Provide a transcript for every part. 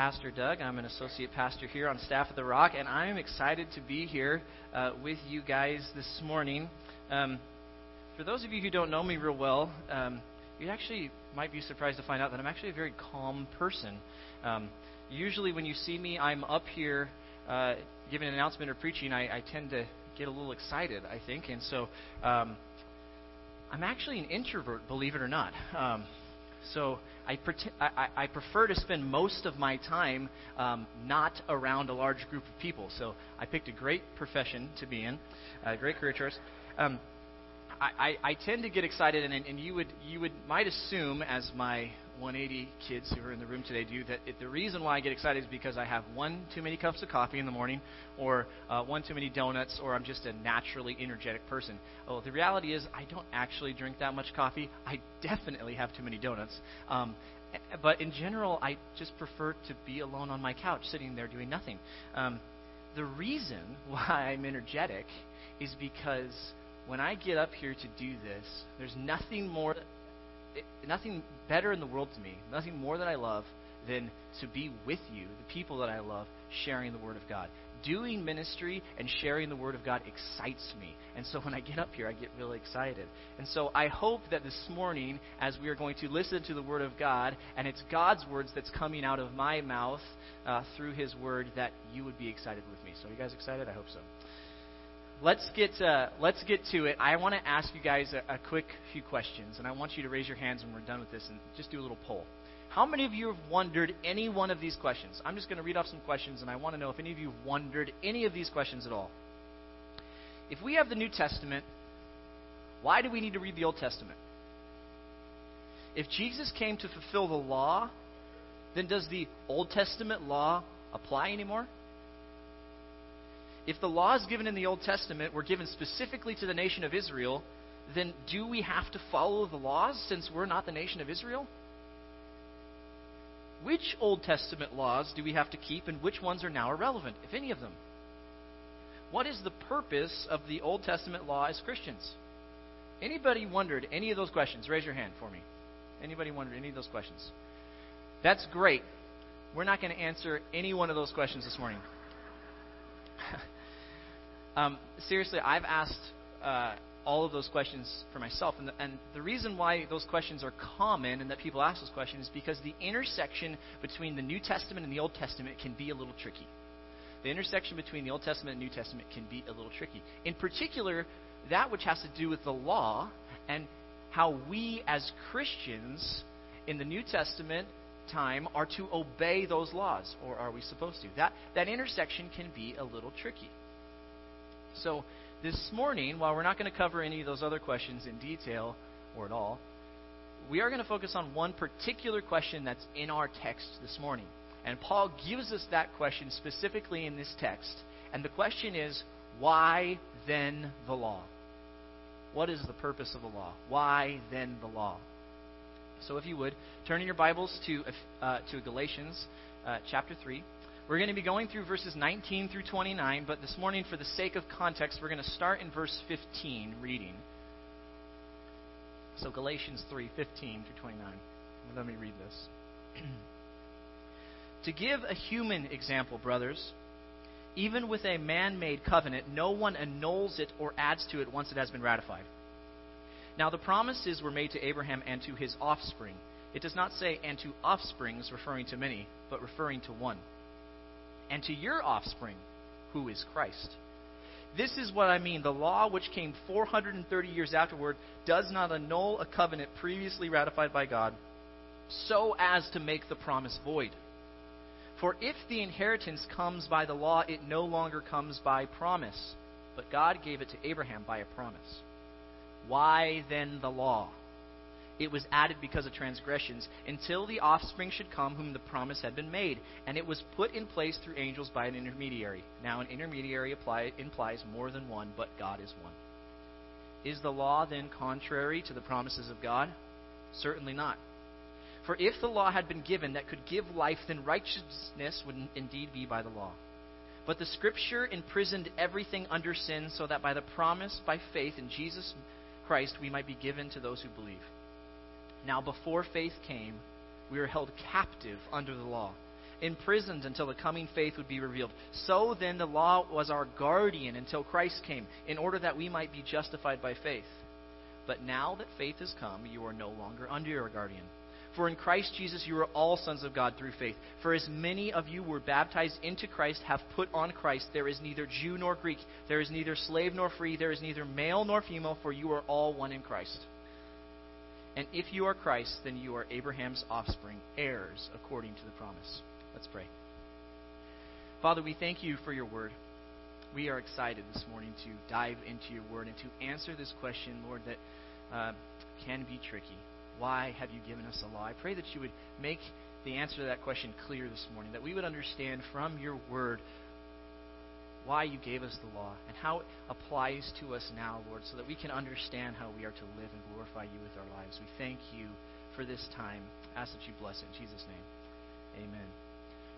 Pastor Doug. I'm an associate pastor here on staff at The Rock, and I'm excited to be here uh, with you guys this morning. Um, for those of you who don't know me real well, um, you actually might be surprised to find out that I'm actually a very calm person. Um, usually, when you see me, I'm up here uh, giving an announcement or preaching. I, I, tend to get a little excited, I think, and so um, I'm actually an introvert, believe it or not. Um, so I, I, I, prefer to spend most of my time um, not around a large group of people. So I picked a great profession to be in, a great career choice. Um, I, I, tend to get excited, and, and you would you would might assume, as my 180 kids who are in the room today do, that it, the reason why I get excited is because I have one too many cups of coffee in the morning, or uh, one too many donuts, or I'm just a naturally energetic person. Oh, the reality is I don't actually drink that much coffee. I definitely have too many donuts. Um, but in general, I just prefer to be alone on my couch, sitting there doing nothing. Um, the reason why I'm energetic is because when I get up here to do this, there's nothing more, nothing better in the world to me, nothing more that I love than to be with you, the people that I love, sharing the Word of God. Doing ministry and sharing the Word of God excites me. And so when I get up here, I get really excited. And so I hope that this morning, as we are going to listen to the Word of God, and it's God's words that's coming out of my mouth uh, through His Word, that you would be excited with me. So, are you guys excited? I hope so let's get uh, let's get to it. I want to ask you guys a, a, quick few questions, and I want you to raise your hands when we're done with this, and just do a little poll. How many of you have wondered any one of these questions? I'm just going to read off some questions, and I want to know if any of you have wondered any of these questions at all. If we have the New Testament, why do we need to read the Old Testament? If Jesus came to fulfill the law, then does the Old Testament law apply anymore? If the laws given in the Old Testament were given specifically to the nation of Israel, then do we have to follow the laws since we're not the nation of Israel? Which Old Testament laws do we have to keep and which ones are now irrelevant, if any of them? What is the purpose of the Old Testament law as Christians? Anybody wondered any of those questions? Raise your hand for me. Anybody wondered any of those questions? That's great. We're not going to answer any one of those questions this morning. Um, seriously, I've asked uh, all of those questions for myself, and the, and the reason why those questions are common and that people ask those questions is because the intersection between the New Testament and the Old Testament can be a little tricky. The intersection between the Old Testament and New Testament can be a little tricky. In particular, that which has to do with the law and how we as Christians in the New Testament time are to obey those laws, or are we supposed to? That, that intersection can be a little tricky. So, this morning, while we're not going to cover any of those other questions in detail or at all, we are going to focus on one particular question that's in our text this morning. And Paul gives us that question specifically in this text. And the question is, why then the law? What is the purpose of the law? Why then the law? So, if you would, turn in your Bibles to, uh, to Galatians uh, chapter 3. We're going to be going through verses 19 through 29, but this morning, for the sake of context, we're going to start in verse 15 reading. So, Galatians 3 15 through 29. Let me read this. to give a human example, brothers, even with a man made covenant, no one annuls it or adds to it once it has been ratified. Now, the promises were made to Abraham and to his offspring. It does not say, and to offsprings, referring to many, but referring to one. And to your offspring, who is Christ. This is what I mean. The law, which came 430 years afterward, does not annul a covenant previously ratified by God, so as to make the promise void. For if the inheritance comes by the law, it no longer comes by promise, but God gave it to Abraham by a promise. Why then the law? It was added because of transgressions, until the offspring should come whom the promise had been made. And it was put in place through angels by an intermediary. Now, an intermediary apply, implies more than one, but God is one. Is the law then contrary to the promises of God? Certainly not. For if the law had been given that could give life, then righteousness would indeed be by the law. But the Scripture imprisoned everything under sin, so that by the promise, by faith in Jesus Christ, we might be given to those who believe. Now, before faith came, we were held captive under the law, imprisoned until the coming faith would be revealed. So then the law was our guardian until Christ came, in order that we might be justified by faith. But now that faith has come, you are no longer under your guardian. For in Christ Jesus you are all sons of God through faith. For as many of you were baptized into Christ have put on Christ. There is neither Jew nor Greek, there is neither slave nor free, there is neither male nor female, for you are all one in Christ. And if you are Christ, then you are Abraham's offspring, heirs according to the promise. Let's pray. Father, we thank you for your word. We are excited this morning to dive into your word and to answer this question, Lord, that uh, can be tricky. Why have you given us a law? I pray that you would make the answer to that question clear this morning, that we would understand from your word why you gave us the law and how it applies to us now, Lord, so that we can understand how we are to live and glorify you with our lives. We thank you for this time. ask that you bless it in Jesus' name. Amen.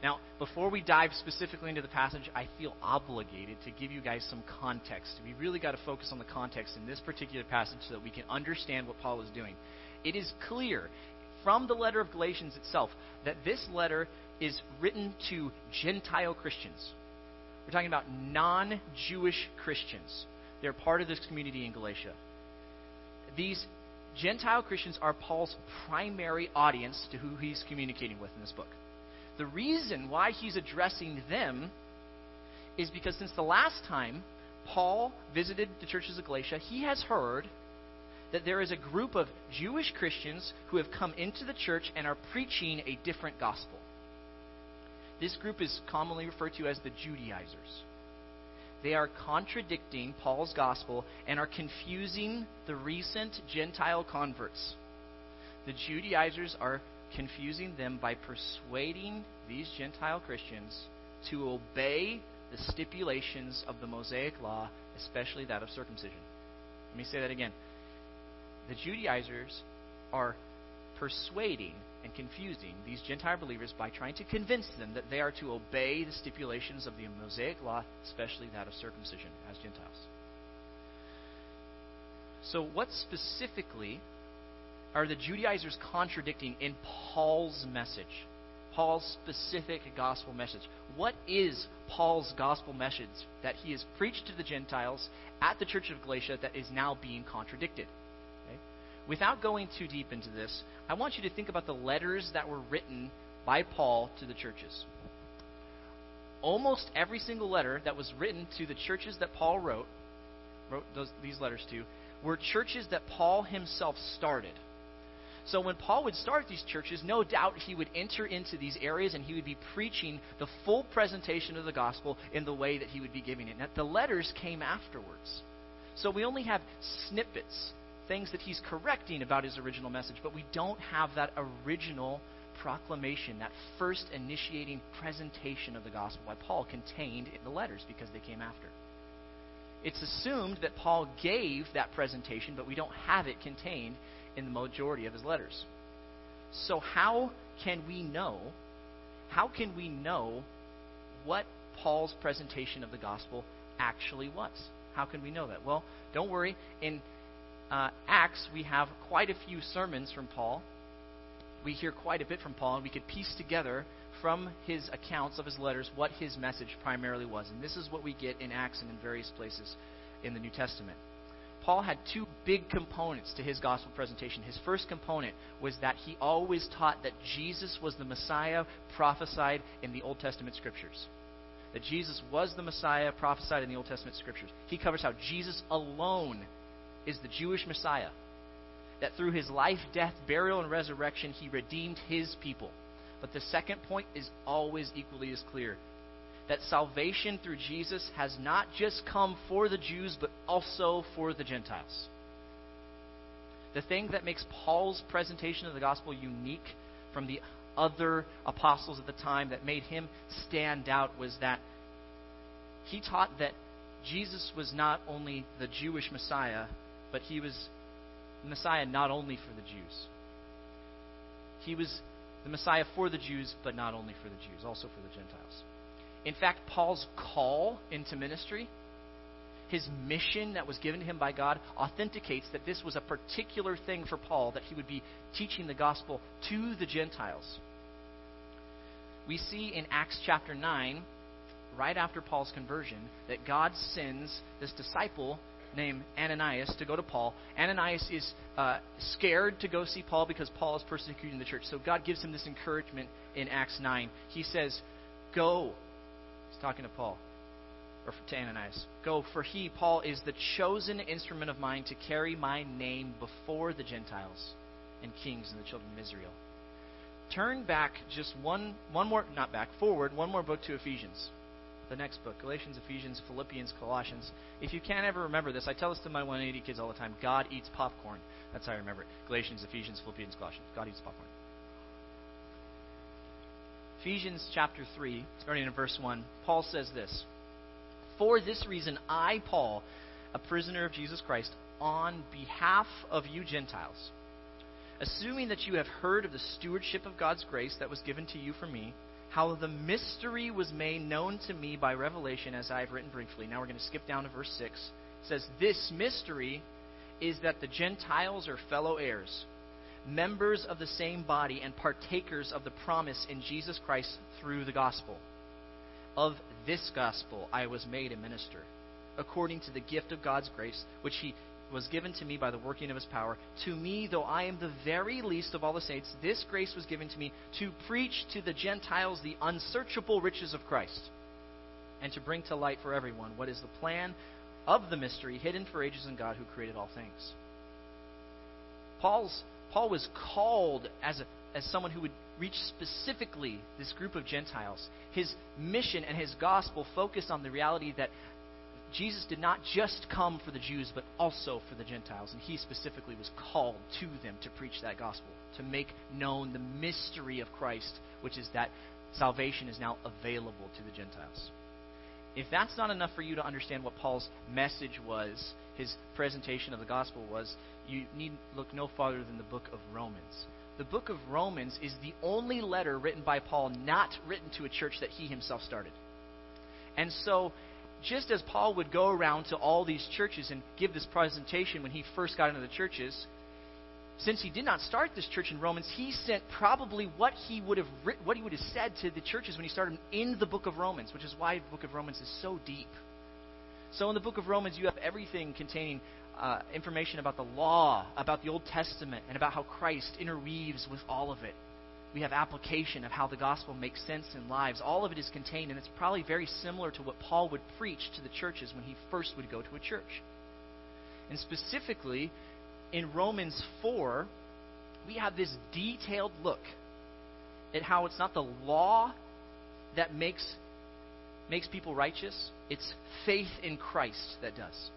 Now, before we dive specifically into the passage, I feel obligated to give you guys some context. We really got to focus on the context in this particular passage so that we can understand what Paul is doing. It is clear from the letter of Galatians itself that this letter is written to Gentile Christians. We're talking about non Jewish Christians. They're part of this community in Galatia. These Gentile Christians are Paul's primary audience to who he's communicating with in this book. The reason why he's addressing them is because since the last time Paul visited the churches of Galatia, he has heard that there is a group of Jewish Christians who have come into the church and are preaching a different gospel. This group is commonly referred to as the Judaizers. They are contradicting Paul's gospel and are confusing the recent Gentile converts. The Judaizers are confusing them by persuading these Gentile Christians to obey the stipulations of the Mosaic law, especially that of circumcision. Let me say that again. The Judaizers are persuading and confusing these Gentile believers by trying to convince them that they are to obey the stipulations of the Mosaic law, especially that of circumcision, as Gentiles. So, what specifically are the Judaizers contradicting in Paul's message? Paul's specific gospel message. What is Paul's gospel message that he has preached to the Gentiles at the church of Galatia that is now being contradicted? Without going too deep into this, I want you to think about the letters that were written by Paul to the churches. Almost every single letter that was written to the churches that Paul wrote, wrote those, these letters to, were churches that Paul himself started. So when Paul would start these churches, no doubt he would enter into these areas and he would be preaching the full presentation of the gospel in the way that he would be giving it. Now, the letters came afterwards. So we only have snippets, things that he's correcting about his original message, but we don't have that original proclamation, that first initiating presentation of the gospel by Paul contained in the letters because they came after. It's assumed that Paul gave that presentation, but we don't have it contained in the majority of his letters. So how can we know how can we know what Paul's presentation of the gospel actually was? How can we know that? Well, don't worry. In uh, Acts, we have quite a few sermons from Paul. We hear quite a bit from Paul, and we could piece together from his accounts of his letters what his message primarily was. And this is what we get in Acts and in various places in the New Testament. Paul had two big components to his gospel presentation. His first component was that he always taught that Jesus was the Messiah prophesied in the Old Testament scriptures. That Jesus was the Messiah prophesied in the Old Testament scriptures. He covers how Jesus alone is the Jewish Messiah. That through his life, death, burial, and resurrection, he redeemed his people. But the second point is always equally as clear that salvation through Jesus has not just come for the Jews, but also for the Gentiles. The thing that makes Paul's presentation of the gospel unique from the other apostles at the time that made him stand out was that he taught that Jesus was not only the Jewish Messiah, but he was Messiah not only for the Jews. He was the Messiah for the Jews, but not only for the Jews, also for the Gentiles. In fact, Paul's call into ministry, his mission that was given to him by God, authenticates that this was a particular thing for Paul, that he would be teaching the gospel to the Gentiles. we see in Acts chapter 9, right after Paul's conversion, that God sends this disciple named Ananias to go to Paul. Ananias is uh, scared to go see Paul because Paul is persecuting the church. So God gives him this encouragement in Acts 9. He says, Go. He's talking to Paul, or to Ananias. Go, for he, Paul, is the chosen instrument of mine to carry my name before the Gentiles and kings and the children of Israel. Turn back just one, one more, not back, forward, one more book to Ephesians the next book Galatians, Ephesians, Philippians, Colossians. If you can't ever remember this, I tell this to my 180 kids all the time God eats popcorn. That's how I remember it. Galatians, Ephesians, Philippians, Colossians. God eats popcorn. Ephesians chapter 3, starting in verse 1, Paul says this For this reason, I, Paul, a prisoner of Jesus Christ, on behalf of you Gentiles, assuming that you have heard of the stewardship of God's grace that was given to you from me, how the mystery was made known to me by revelation, as I've written briefly. Now we're going to skip down to verse 6. It says, This mystery is that the Gentiles are fellow heirs, members of the same body, and partakers of the promise in Jesus Christ through the gospel. Of this gospel I was made a minister, according to the gift of God's grace, which He was given to me by the working of his power. To me, though I am the very least of all the saints, this grace was given to me to preach to the Gentiles the unsearchable riches of Christ, and to bring to light for everyone what is the plan of the mystery hidden for ages in God who created all things. Paul's, Paul was called as, a, as someone who would reach specifically this group of Gentiles. His mission and his gospel focused on the reality that Jesus did not just come for the Jews, but also for the Gentiles. And he specifically was called to them to preach that gospel, to make known the mystery of Christ, which is that salvation is now available to the Gentiles. If that's not enough for you to understand what Paul's message was, his presentation of the gospel was, you need look no farther than the book of Romans. The book of Romans is the only letter written by Paul not written to a church that he himself started. And so just as Paul would go around to all these churches and give this presentation when he first got into the churches, since he did not start this church in Romans, he sent probably what he would have written, what he would have said to the churches when he started in the book of Romans, which is why the book of Romans is so deep. So in the book of Romans, you have everything containing uh, information about the law, about the Old Testament, and about how Christ interweaves with all of it we have application of how the gospel makes sense in lives. All of it is contained, and it's probably very similar to what Paul would preach to the churches when he first would go to a church. And specifically, in Romans 4, we have this detailed look at how it's not the law that makes, makes people righteous, it's faith in Christ that does.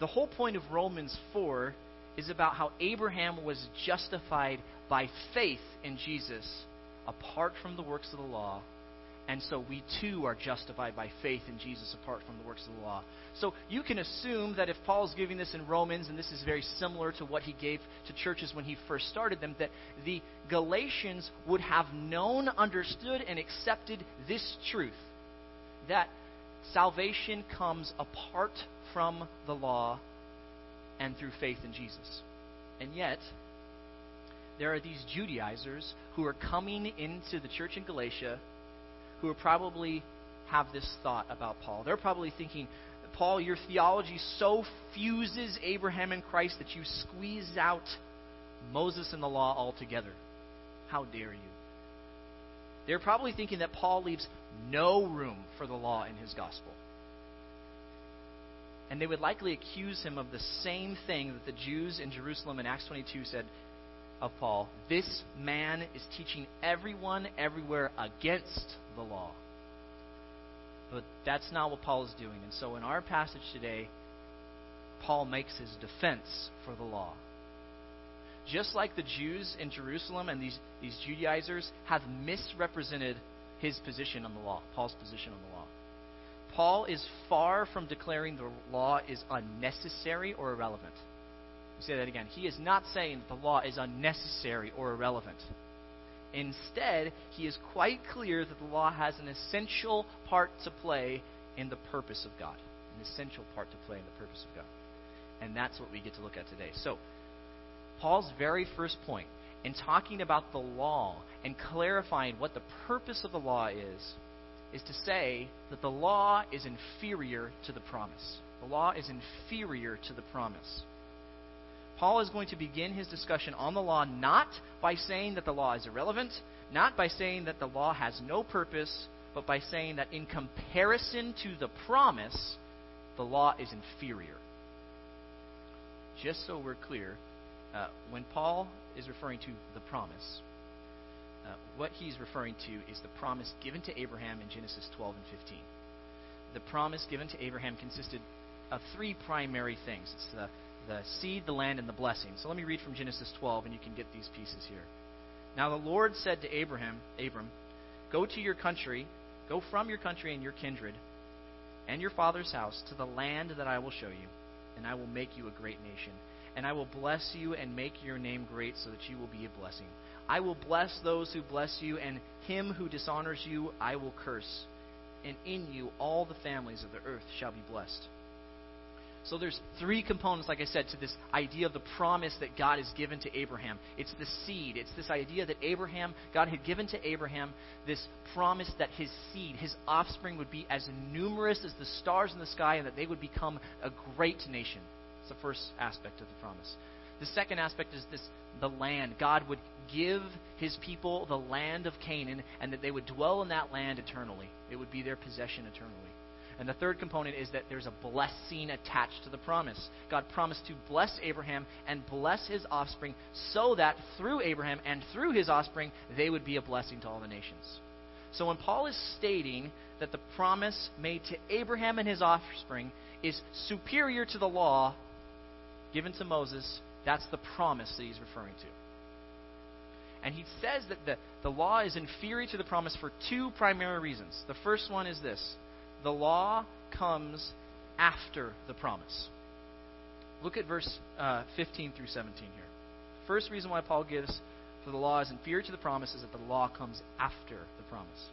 The whole point of Romans 4 is about how Abraham was justified by faith in Jesus apart from the works of the law. And so we too are justified by faith in Jesus apart from the works of the law. So you can assume that if Paul's giving this in Romans, and this is very similar to what he gave to churches when he first started them, that the Galatians would have known, understood, and accepted this truth that salvation comes apart from the law and through faith in Jesus. And yet, there are these Judaizers who are coming into the church in Galatia who are probably have this thought about Paul. They're probably thinking, Paul, your theology so fuses Abraham and Christ that you squeeze out Moses and the law altogether. How dare you? They're probably thinking that Paul leaves no room for the law in his gospel. And they would likely accuse him of the same thing that the Jews in Jerusalem in Acts 22 said of Paul. This man is teaching everyone everywhere against the law. But that's not what Paul is doing. And so in our passage today, Paul makes his defense for the law. Just like the Jews in Jerusalem and these, these Judaizers have misrepresented his position on the law, Paul's position on the law. Paul is far from declaring the law is unnecessary or irrelevant say that again. He is not saying that the law is unnecessary or irrelevant. Instead, he is quite clear that the law has an essential part to play in the purpose of God. An essential part to play in the purpose of God. And that's what we get to look at today. So, Paul's very first point in talking about the law and clarifying what the purpose of the law is, is to say that the law is inferior to the promise. The law is inferior to the promise. Paul is going to begin his discussion on the law not by saying that the law is irrelevant, not by saying that the law has no purpose, but by saying that in comparison to the promise, the law is inferior. Just so we're clear, uh, when Paul is referring to the promise, uh, what he's referring to is the promise given to Abraham in Genesis 12 and 15. The promise given to Abraham consisted of three primary things it's the, the seed, the land, and the blessing. So let me read from Genesis 12, and you can get these pieces here. Now the Lord said to Abraham, Abram, Go to your country, go from your country and your kindred, and your father's house to the land that I will show you, and I will make you a great nation. And I will bless you and make your name great so that you will be a blessing. I will bless those who bless you, and him who dishonors you I will curse. And in you all the families of the earth shall be blessed. So there's three components, like I said, to this idea of the promise that God has given to Abraham. It's the seed. It's this idea that Abraham, God had given to Abraham this promise that his seed, his offspring, would be as numerous as the stars in the sky and that they would become a great nation. It's the first aspect of the promise. The second aspect is this the land. God would give his people the land of Canaan and that they would dwell in that land eternally. It would be their possession eternally. And the third component is that there's a blessing attached to the promise. God promised to bless Abraham and bless his offspring so that through Abraham and through his offspring, they would be a blessing to all the nations. So when Paul is stating that the promise made to Abraham and his offspring is superior to the law given to Moses, that's the promise that he's referring to. And he says that the, the law is inferior to the promise for two primary reasons. The first one is this the law comes after the promise. Look at verse uh, 15 through 17 here. First reason why Paul gives for the law is inferior to the promise is that the law comes after the promise.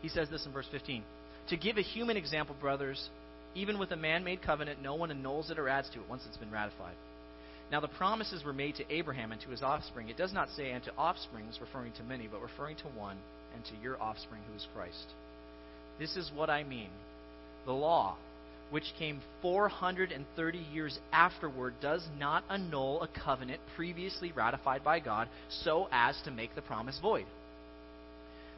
He says this in verse 15 To give a human example, brothers, even with a man made covenant, no one annuls it or adds to it once it's been ratified. Now, the promises were made to Abraham and to his offspring. It does not say, and to offsprings, referring to many, but referring to one, and to your offspring, who is Christ. This is what I mean. The law, which came 430 years afterward, does not annul a covenant previously ratified by God so as to make the promise void.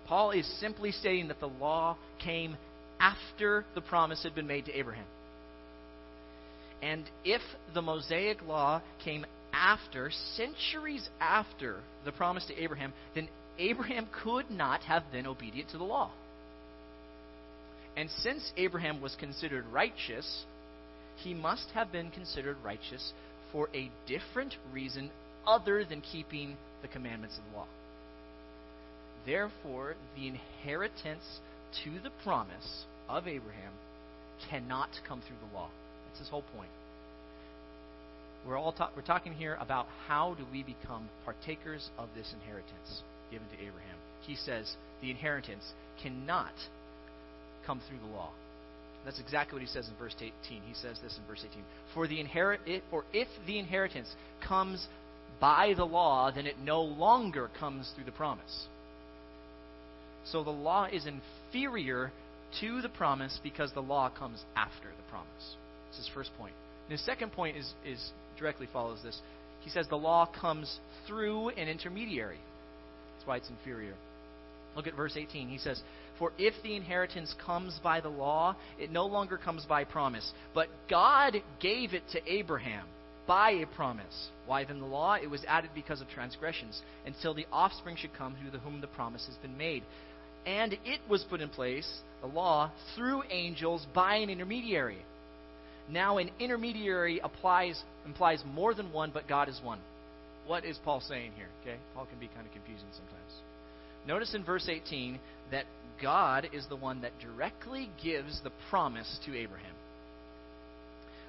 Paul is simply stating that the law came after the promise had been made to Abraham. And if the Mosaic law came after, centuries after the promise to Abraham, then Abraham could not have been obedient to the law. And since Abraham was considered righteous, he must have been considered righteous for a different reason other than keeping the commandments of the law. Therefore, the inheritance to the promise of Abraham cannot come through the law. That's his whole point. We're all ta- we're talking here about how do we become partakers of this inheritance given to Abraham. He says the inheritance cannot come through the law. That's exactly what he says in verse 18. He says this in verse 18. For the inherit for if the inheritance comes by the law, then it no longer comes through the promise. So the law is inferior to the promise because the law comes after the promise. That's his first point. And his second point is, is directly follows this. He says the law comes through an intermediary. That's why it's inferior. Look at verse 18. He says, For if the inheritance comes by the law, it no longer comes by promise. But God gave it to Abraham by a promise. Why then the law? It was added because of transgressions, until the offspring should come through whom the promise has been made. And it was put in place, the law, through angels by an intermediary. Now an intermediary applies implies more than one, but God is one. What is Paul saying here? Okay? Paul can be kind of confusing sometimes. Notice in verse 18 that God is the one that directly gives the promise to Abraham.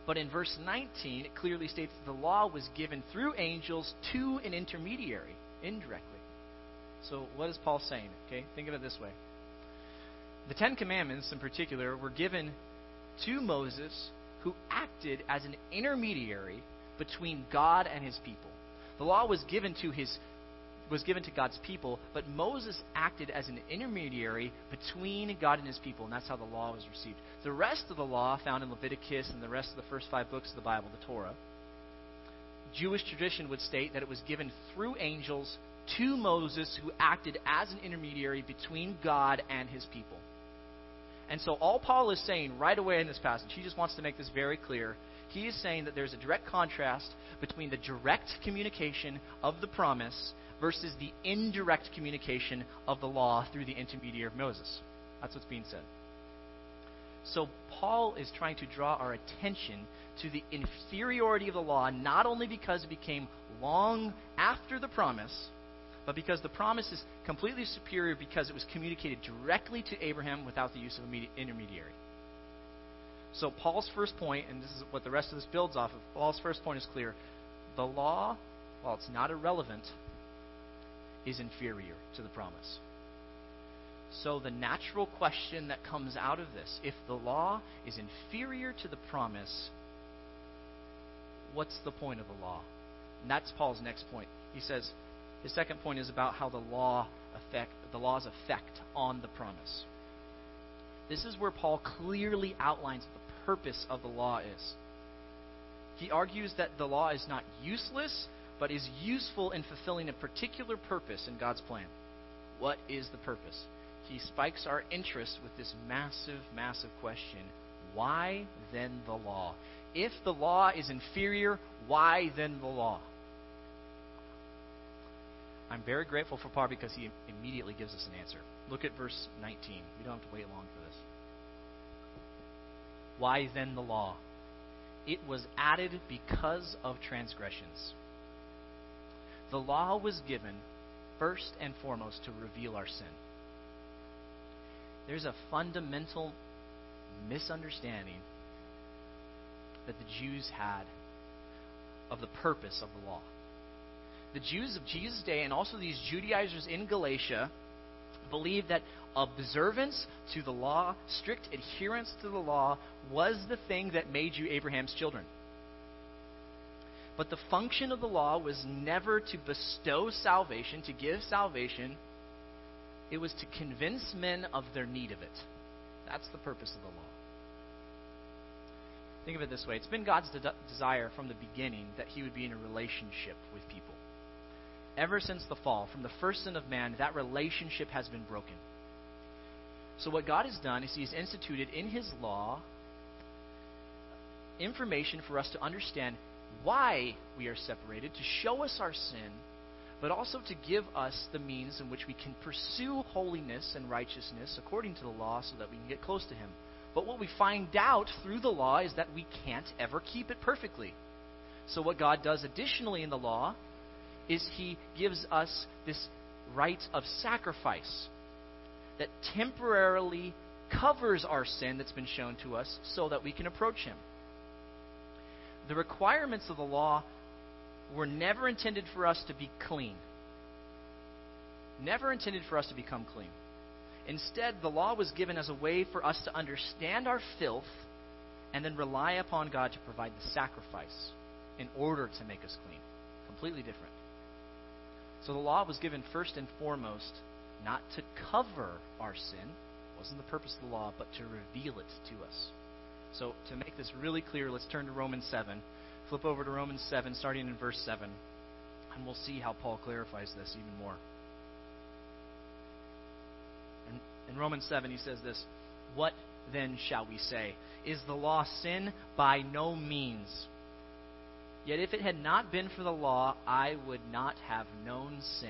But in verse 19, it clearly states that the law was given through angels to an intermediary, indirectly. So, what is Paul saying? Okay, think of it this way. The Ten Commandments, in particular, were given to Moses, who acted as an intermediary between God and his people. The law was given to his was given to God's people, but Moses acted as an intermediary between God and his people, and that's how the law was received. The rest of the law found in Leviticus and the rest of the first five books of the Bible, the Torah, Jewish tradition would state that it was given through angels to Moses, who acted as an intermediary between God and his people. And so, all Paul is saying right away in this passage, he just wants to make this very clear. He is saying that there's a direct contrast between the direct communication of the promise versus the indirect communication of the law through the intermediary of Moses. That's what's being said. So, Paul is trying to draw our attention to the inferiority of the law, not only because it became long after the promise, but because the promise is completely superior because it was communicated directly to Abraham without the use of an intermediary. So, Paul's first point, and this is what the rest of this builds off of, Paul's first point is clear. The law, while it's not irrelevant, is inferior to the promise. So, the natural question that comes out of this if the law is inferior to the promise, what's the point of the law? And that's Paul's next point. He says, his second point is about how the law affect the law's effect on the promise. This is where Paul clearly outlines the purpose of the law is. He argues that the law is not useless, but is useful in fulfilling a particular purpose in God's plan. What is the purpose? He spikes our interest with this massive, massive question why then the law? If the law is inferior, why then the law? I'm very grateful for Paul because he immediately gives us an answer. Look at verse 19. We don't have to wait long for this. Why then the law? It was added because of transgressions. The law was given first and foremost to reveal our sin. There's a fundamental misunderstanding that the Jews had of the purpose of the law. The Jews of Jesus' day and also these Judaizers in Galatia believed that observance to the law, strict adherence to the law, was the thing that made you Abraham's children. But the function of the law was never to bestow salvation, to give salvation. It was to convince men of their need of it. That's the purpose of the law. Think of it this way it's been God's de- desire from the beginning that He would be in a relationship with people. Ever since the fall, from the first sin of man, that relationship has been broken. So, what God has done is He has instituted in His law information for us to understand why we are separated, to show us our sin, but also to give us the means in which we can pursue holiness and righteousness according to the law so that we can get close to Him. But what we find out through the law is that we can't ever keep it perfectly. So, what God does additionally in the law is He gives us this rite of sacrifice that temporarily covers our sin that's been shown to us so that we can approach Him the requirements of the law were never intended for us to be clean. Never intended for us to become clean. Instead, the law was given as a way for us to understand our filth and then rely upon God to provide the sacrifice in order to make us clean. Completely different. So the law was given first and foremost not to cover our sin, wasn't the purpose of the law, but to reveal it to us. So, to make this really clear, let's turn to Romans 7. Flip over to Romans 7, starting in verse 7, and we'll see how Paul clarifies this even more. In, in Romans 7, he says this What then shall we say? Is the law sin? By no means. Yet if it had not been for the law, I would not have known sin.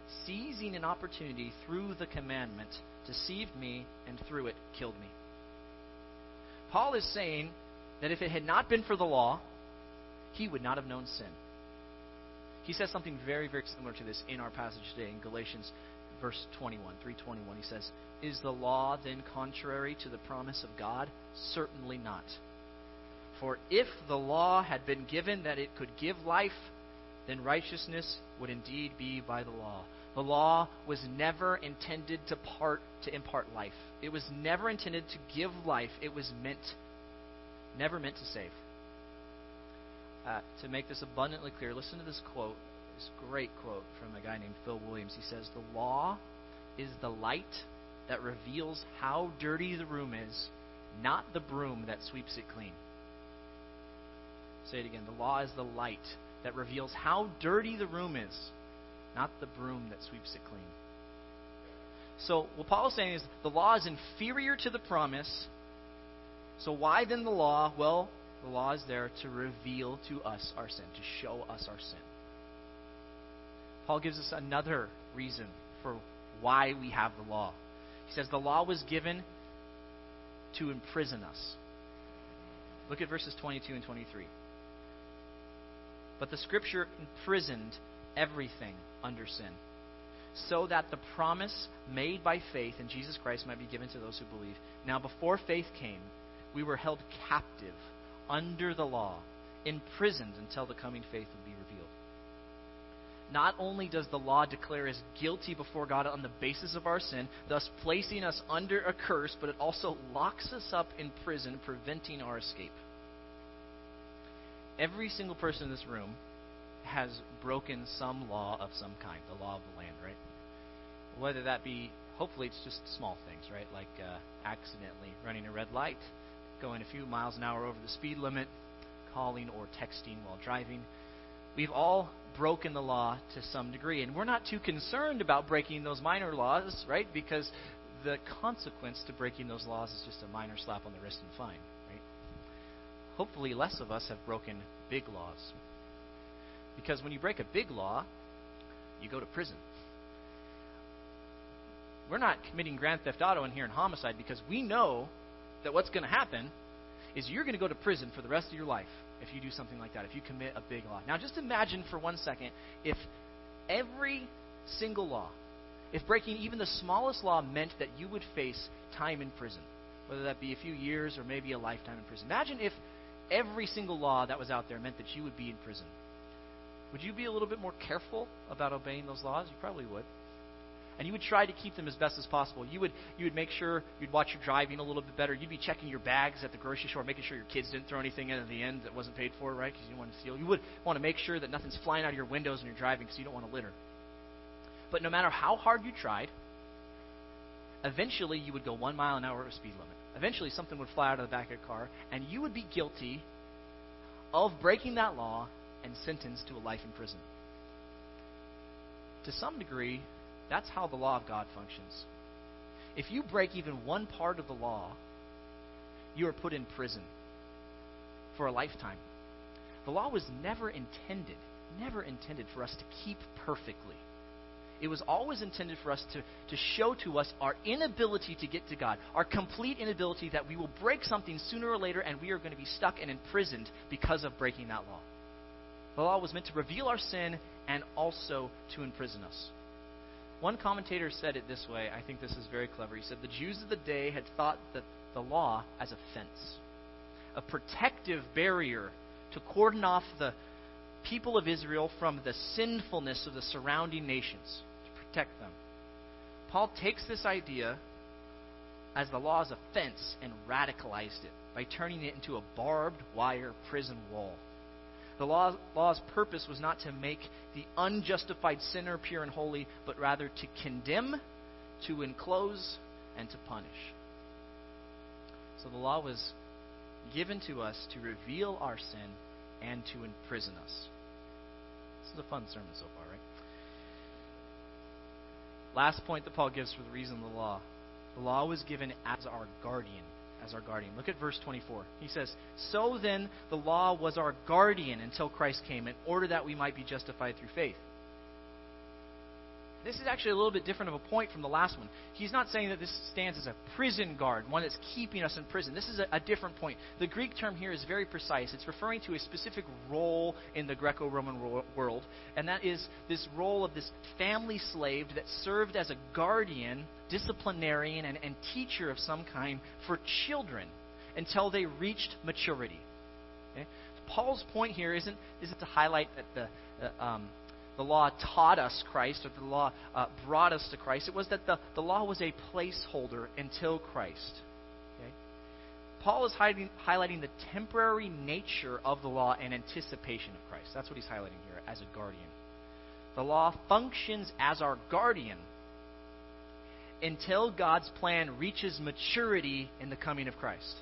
seizing an opportunity through the commandment, deceived me, and through it killed me. Paul is saying that if it had not been for the law, he would not have known sin. He says something very, very similar to this in our passage today in Galatians. verse 21, 321. He says, Is the law then contrary to the promise of God? Certainly not. For if the law had been given that it could give life, then righteousness would indeed be by the law. The law was never intended to part to impart life. It was never intended to give life. It was meant never meant to save. Uh, to make this abundantly clear, listen to this quote, this great quote from a guy named Phil Williams. He says, "The law is the light that reveals how dirty the room is, not the broom that sweeps it clean." Say it again. The law is the light that reveals how dirty the room is, not the broom that sweeps it clean. So, what Paul is saying is the law is inferior to the promise. So, why then the law? Well, the law is there to reveal to us our sin, to show us our sin. Paul gives us another reason for why we have the law. He says the law was given to imprison us. Look at verses 22 and 23. But the Scripture imprisoned everything under sin, so that the promise made by faith in Jesus Christ might be given to those who believe. Now, before faith came, we were held captive under the law, imprisoned until the coming faith would be revealed. Not only does the law declare us guilty before God on the basis of our sin, thus placing us under a curse, but it also locks us up in prison, preventing our escape. Every single person in this room has broken some law of some kind, the law of the land, right? Whether that be, hopefully, it's just small things, right? Like uh, accidentally running a red light, going a few miles an hour over the speed limit, calling or texting while driving. We've all broken the law to some degree, and we're not too concerned about breaking those minor laws, right? Because the consequence to breaking those laws is just a minor slap on the wrist and fine right? hopefully less of us have broken big laws. Because when you break a big law, you go to prison. We're not committing grand theft auto in here and homicide because we know that what's going to happen is you're going to go to prison for the rest of your life if you do something like that, if you commit a big law. Now, just imagine for one second if every single law, if breaking even the smallest law meant that you would face time in prison, whether that be a few years or maybe a lifetime in prison. Imagine if every single law that was out there meant that you would be in prison. Would you be a little bit more careful about obeying those laws? You probably would. And you would try to keep them as best as possible. You would you would make sure you'd watch your driving a little bit better. You'd be checking your bags at the grocery store, making sure your kids didn't throw anything in at the end that wasn't paid for, right? Because you want to steal. You would want to make sure that nothing's flying out of your windows when you're driving, because you don't want to litter. But no matter how hard you tried, eventually you would go one mile an hour of speed limit eventually something would fly out of the back of your car, and you would be guilty of breaking that law and sentenced to a life in prison. To some degree, that's how the law of God functions. If you break even one part of the law, you are put in prison for a lifetime. The law was never intended, never intended for us to keep perfectly. It was always intended for us to, to show to us our inability to get to God, our complete inability that we will break something sooner or later and we are going to be stuck and imprisoned because of breaking that law. The law was meant to reveal our sin and also to imprison us. One commentator said it this way. I think this is very clever. He said, The Jews of the day had thought that the law as a fence, a protective barrier to cordon off the people of Israel from the sinfulness of the surrounding nations to protect them. Paul takes this idea as the law as a fence and radicalized it by turning it into a barbed wire prison wall. The law, law's purpose was not to make the unjustified sinner pure and holy, but rather to condemn, to enclose, and to punish. So the law was given to us to reveal our sin and to imprison us. This is a fun sermon so far, right? Last point that Paul gives for the reason of the law. The law was given as our guardian. As our guardian. Look at verse 24. He says, So then the law was our guardian until Christ came, in order that we might be justified through faith. This is actually a little bit different of a point from the last one. He's not saying that this stands as a prison guard, one that's keeping us in prison. This is a, a different point. The Greek term here is very precise. It's referring to a specific role in the Greco Roman ro- world, and that is this role of this family slave that served as a guardian, disciplinarian, and, and teacher of some kind for children until they reached maturity. Okay? Paul's point here isn't, isn't to highlight that the. Uh, um, the law taught us Christ, or the law uh, brought us to Christ. It was that the, the law was a placeholder until Christ. Okay? Paul is hiding, highlighting the temporary nature of the law and anticipation of Christ. That's what he's highlighting here as a guardian. The law functions as our guardian until God's plan reaches maturity in the coming of Christ.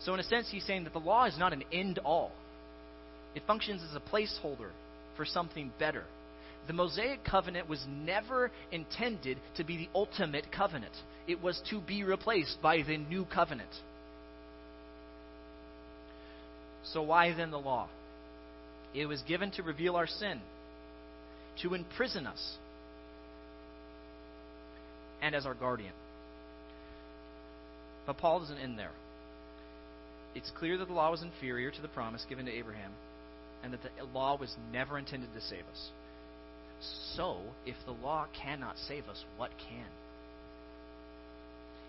So, in a sense, he's saying that the law is not an end all, it functions as a placeholder for something better. The Mosaic covenant was never intended to be the ultimate covenant, it was to be replaced by the new covenant. So, why then the law? It was given to reveal our sin, to imprison us, and as our guardian. But Paul doesn't end there. It's clear that the law was inferior to the promise given to Abraham and that the law was never intended to save us. So, if the law cannot save us, what can?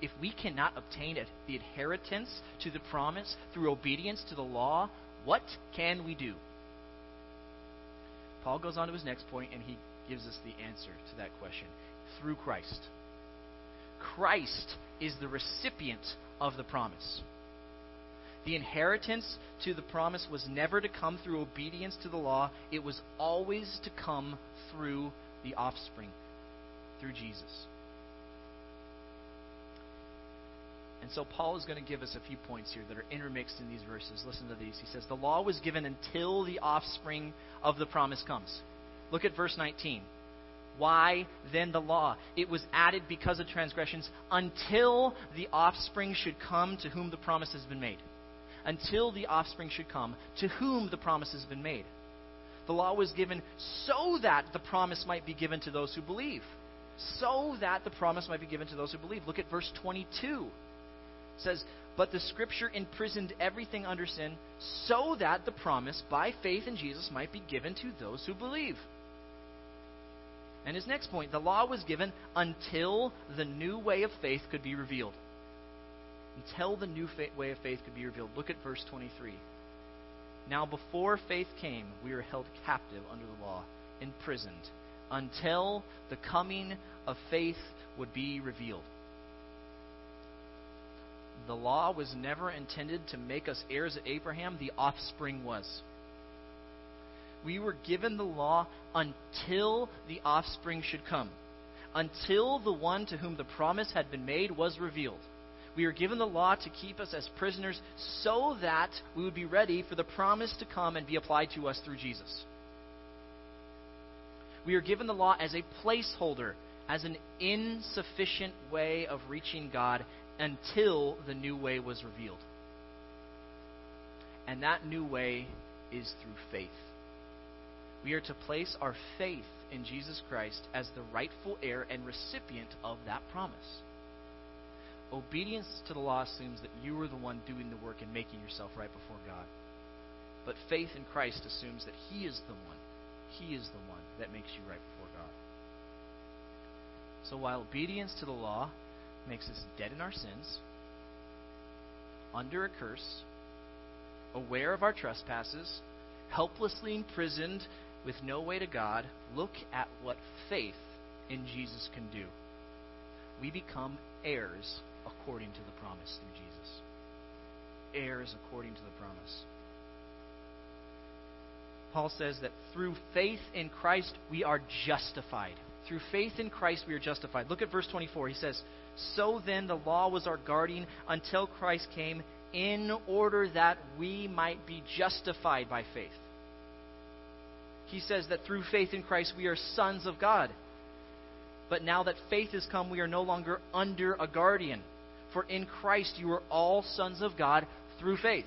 If we cannot obtain the inheritance to the promise through obedience to the law, what can we do? Paul goes on to his next point and he gives us the answer to that question through Christ. Christ is the recipient of the promise. The inheritance to the promise was never to come through obedience to the law, it was always to come through the offspring, through Jesus. And so Paul is going to give us a few points here that are intermixed in these verses. Listen to these. He says, The law was given until the offspring of the promise comes. Look at verse 19. Why then the law? It was added because of transgressions until the offspring should come to whom the promise has been made until the offspring should come, to whom the promise has been made. The law was given so that the promise might be given to those who believe. So that the promise might be given to those who believe. Look at verse 22. It says, But the Scripture imprisoned everything under sin, so that the promise by faith in Jesus might be given to those who believe. And his next point, the law was given until the new way of faith could be revealed until the new way of faith could be revealed. Look at verse 23. Now, before faith came, we were held captive under the law, imprisoned, until the coming of faith would be revealed. The law was never intended to make us heirs of Abraham, the offspring was. We were given the law until the offspring should come, until the one to whom the promise had been made was revealed. We are given the law to keep us as prisoners so that we would be ready for the promise to come and be applied to us through Jesus. We are given the law as a placeholder, as an insufficient way of reaching God until the new way was revealed. And that new way is through faith. We are to place our faith in Jesus Christ as the rightful heir and recipient of that promise. Obedience to the law assumes that you are the one doing the work and making yourself right before God. But faith in Christ assumes that He is the one. He is the one that makes you right before God. So while obedience to the law makes us dead in our sins, under a curse, aware of our trespasses, helplessly imprisoned with no way to God, look at what faith in Jesus can do. We become heirs according to the promise through Jesus. Heirs according to the promise. Paul says that through faith in Christ we are justified. Through faith in Christ we are justified. Look at verse 24. He says, So then the law was our guardian until Christ came in order that we might be justified by faith. He says that through faith in Christ we are sons of God. But now that faith has come, we are no longer under a guardian. For in Christ you are all sons of God through faith.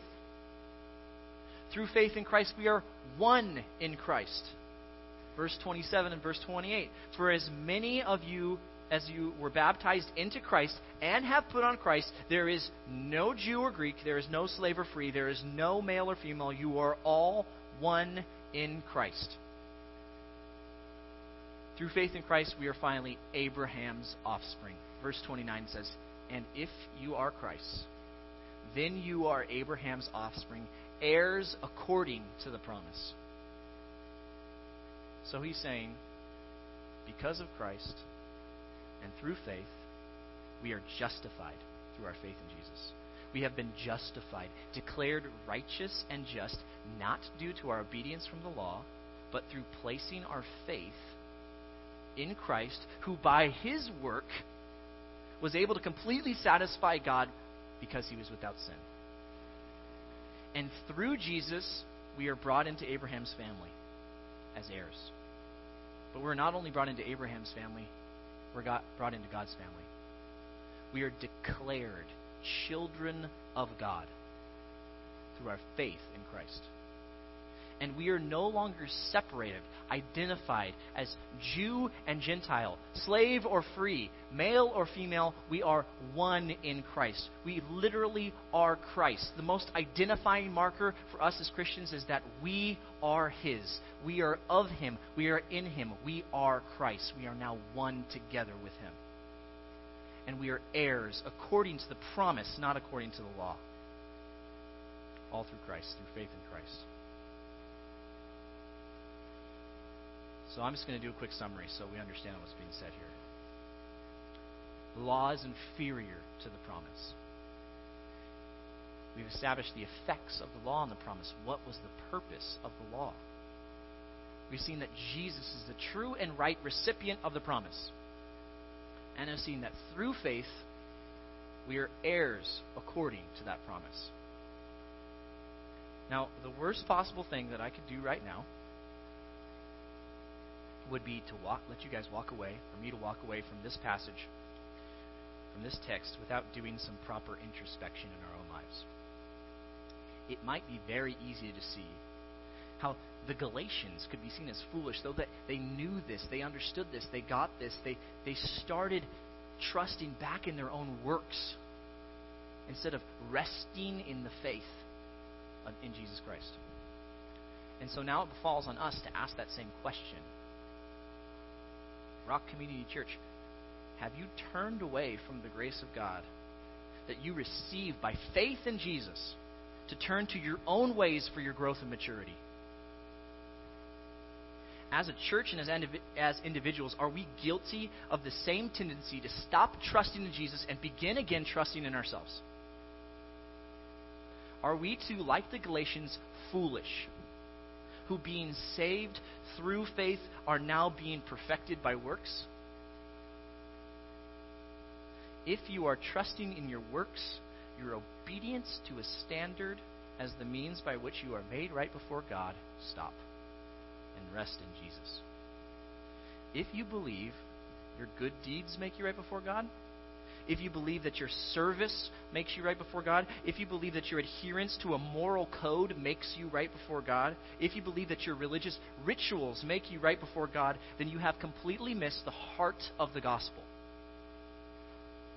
Through faith in Christ, we are one in Christ. Verse 27 and verse 28. For as many of you as you were baptized into Christ and have put on Christ, there is no Jew or Greek, there is no slave or free, there is no male or female. You are all one in Christ. Through faith in Christ, we are finally Abraham's offspring. Verse 29 says, And if you are Christ, then you are Abraham's offspring, heirs according to the promise. So he's saying, because of Christ, and through faith, we are justified through our faith in Jesus. We have been justified, declared righteous and just, not due to our obedience from the law, but through placing our faith in Christ, who by his work was able to completely satisfy God because he was without sin. And through Jesus, we are brought into Abraham's family as heirs. But we're not only brought into Abraham's family, we're got, brought into God's family. We are declared children of God through our faith in Christ. And we are no longer separated, identified as Jew and Gentile, slave or free, male or female. We are one in Christ. We literally are Christ. The most identifying marker for us as Christians is that we are His. We are of Him. We are in Him. We are Christ. We are now one together with Him. And we are heirs according to the promise, not according to the law. All through Christ, through faith in Christ. So I'm just going to do a quick summary so we understand what's being said here. The law is inferior to the promise. We've established the effects of the law and the promise. What was the purpose of the law? We've seen that Jesus is the true and right recipient of the promise. And have seen that through faith, we are heirs according to that promise. Now, the worst possible thing that I could do right now would be to walk, let you guys walk away, for me to walk away from this passage, from this text, without doing some proper introspection in our own lives. It might be very easy to see how the Galatians could be seen as foolish, though that they knew this, they understood this, they got this, they, they started trusting back in their own works instead of resting in the faith in Jesus Christ. And so now it falls on us to ask that same question Rock Community Church, have you turned away from the grace of God that you receive by faith in Jesus to turn to your own ways for your growth and maturity? As a church and as, as individuals, are we guilty of the same tendency to stop trusting in Jesus and begin again trusting in ourselves? Are we to, like the Galatians, foolish? Who, being saved through faith, are now being perfected by works? If you are trusting in your works, your obedience to a standard as the means by which you are made right before God, stop and rest in Jesus. If you believe your good deeds make you right before God, if you believe that your service makes you right before God, if you believe that your adherence to a moral code makes you right before God, if you believe that your religious rituals make you right before God, then you have completely missed the heart of the gospel.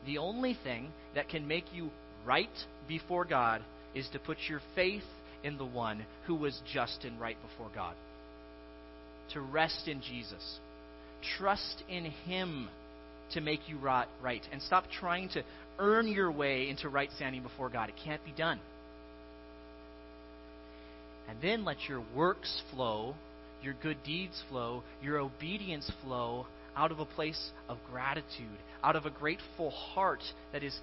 The only thing that can make you right before God is to put your faith in the one who was just and right before God. To rest in Jesus. Trust in Him to make you right, right and stop trying to earn your way into right standing before God. It can't be done. And then let your works flow, your good deeds flow, your obedience flow out of a place of gratitude, out of a grateful heart that is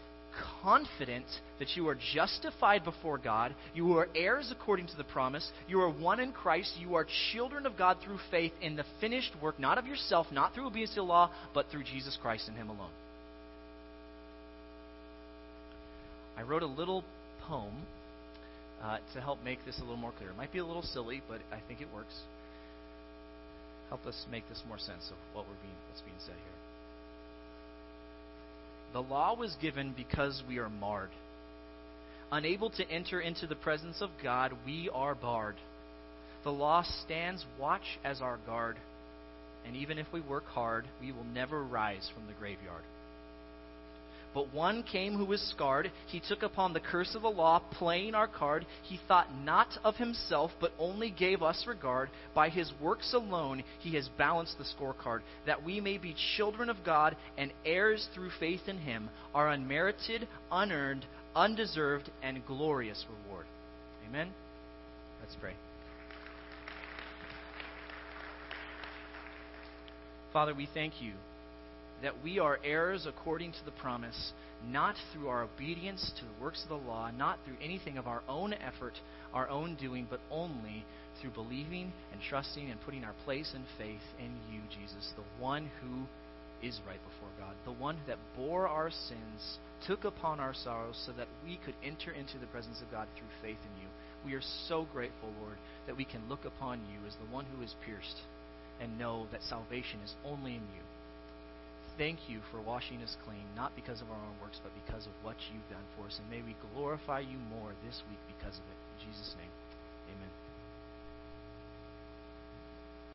confident that you are justified before God, you are heirs according to the promise, you are one in Christ, you are children of God through faith in the finished work, not of yourself, not through obedience to the law, but through Jesus Christ and Him alone. I wrote a little poem uh, to help make this a little more clear. It might be a little silly, but I think it works. Help us make this more sense of what we're being, what's being said here. The law was given because we are marred. Unable to enter into the presence of God, we are barred. The law stands watch as our guard. And even if we work hard, we will never rise from the graveyard. But one came who was scarred. He took upon the curse of the law, playing our card. He thought not of himself, but only gave us regard. By his works alone, he has balanced the scorecard, that we may be children of God and heirs through faith in him, our unmerited, unearned, undeserved, and glorious reward. Amen? Let's pray. Father, we thank you that we are heirs according to the promise, not through our obedience to the works of the law, not through anything of our own effort, our own doing, but only through believing and trusting and putting our place and faith in you, Jesus, the one who is right before God, the one that bore our sins, took upon our sorrows, so that we could enter into the presence of God through faith in you. We are so grateful, Lord, that we can look upon you as the one who is pierced and know that salvation is only in you thank you for washing us clean, not because of our own works, but because of what you've done for us. And may we glorify you more this week because of it. In Jesus' name.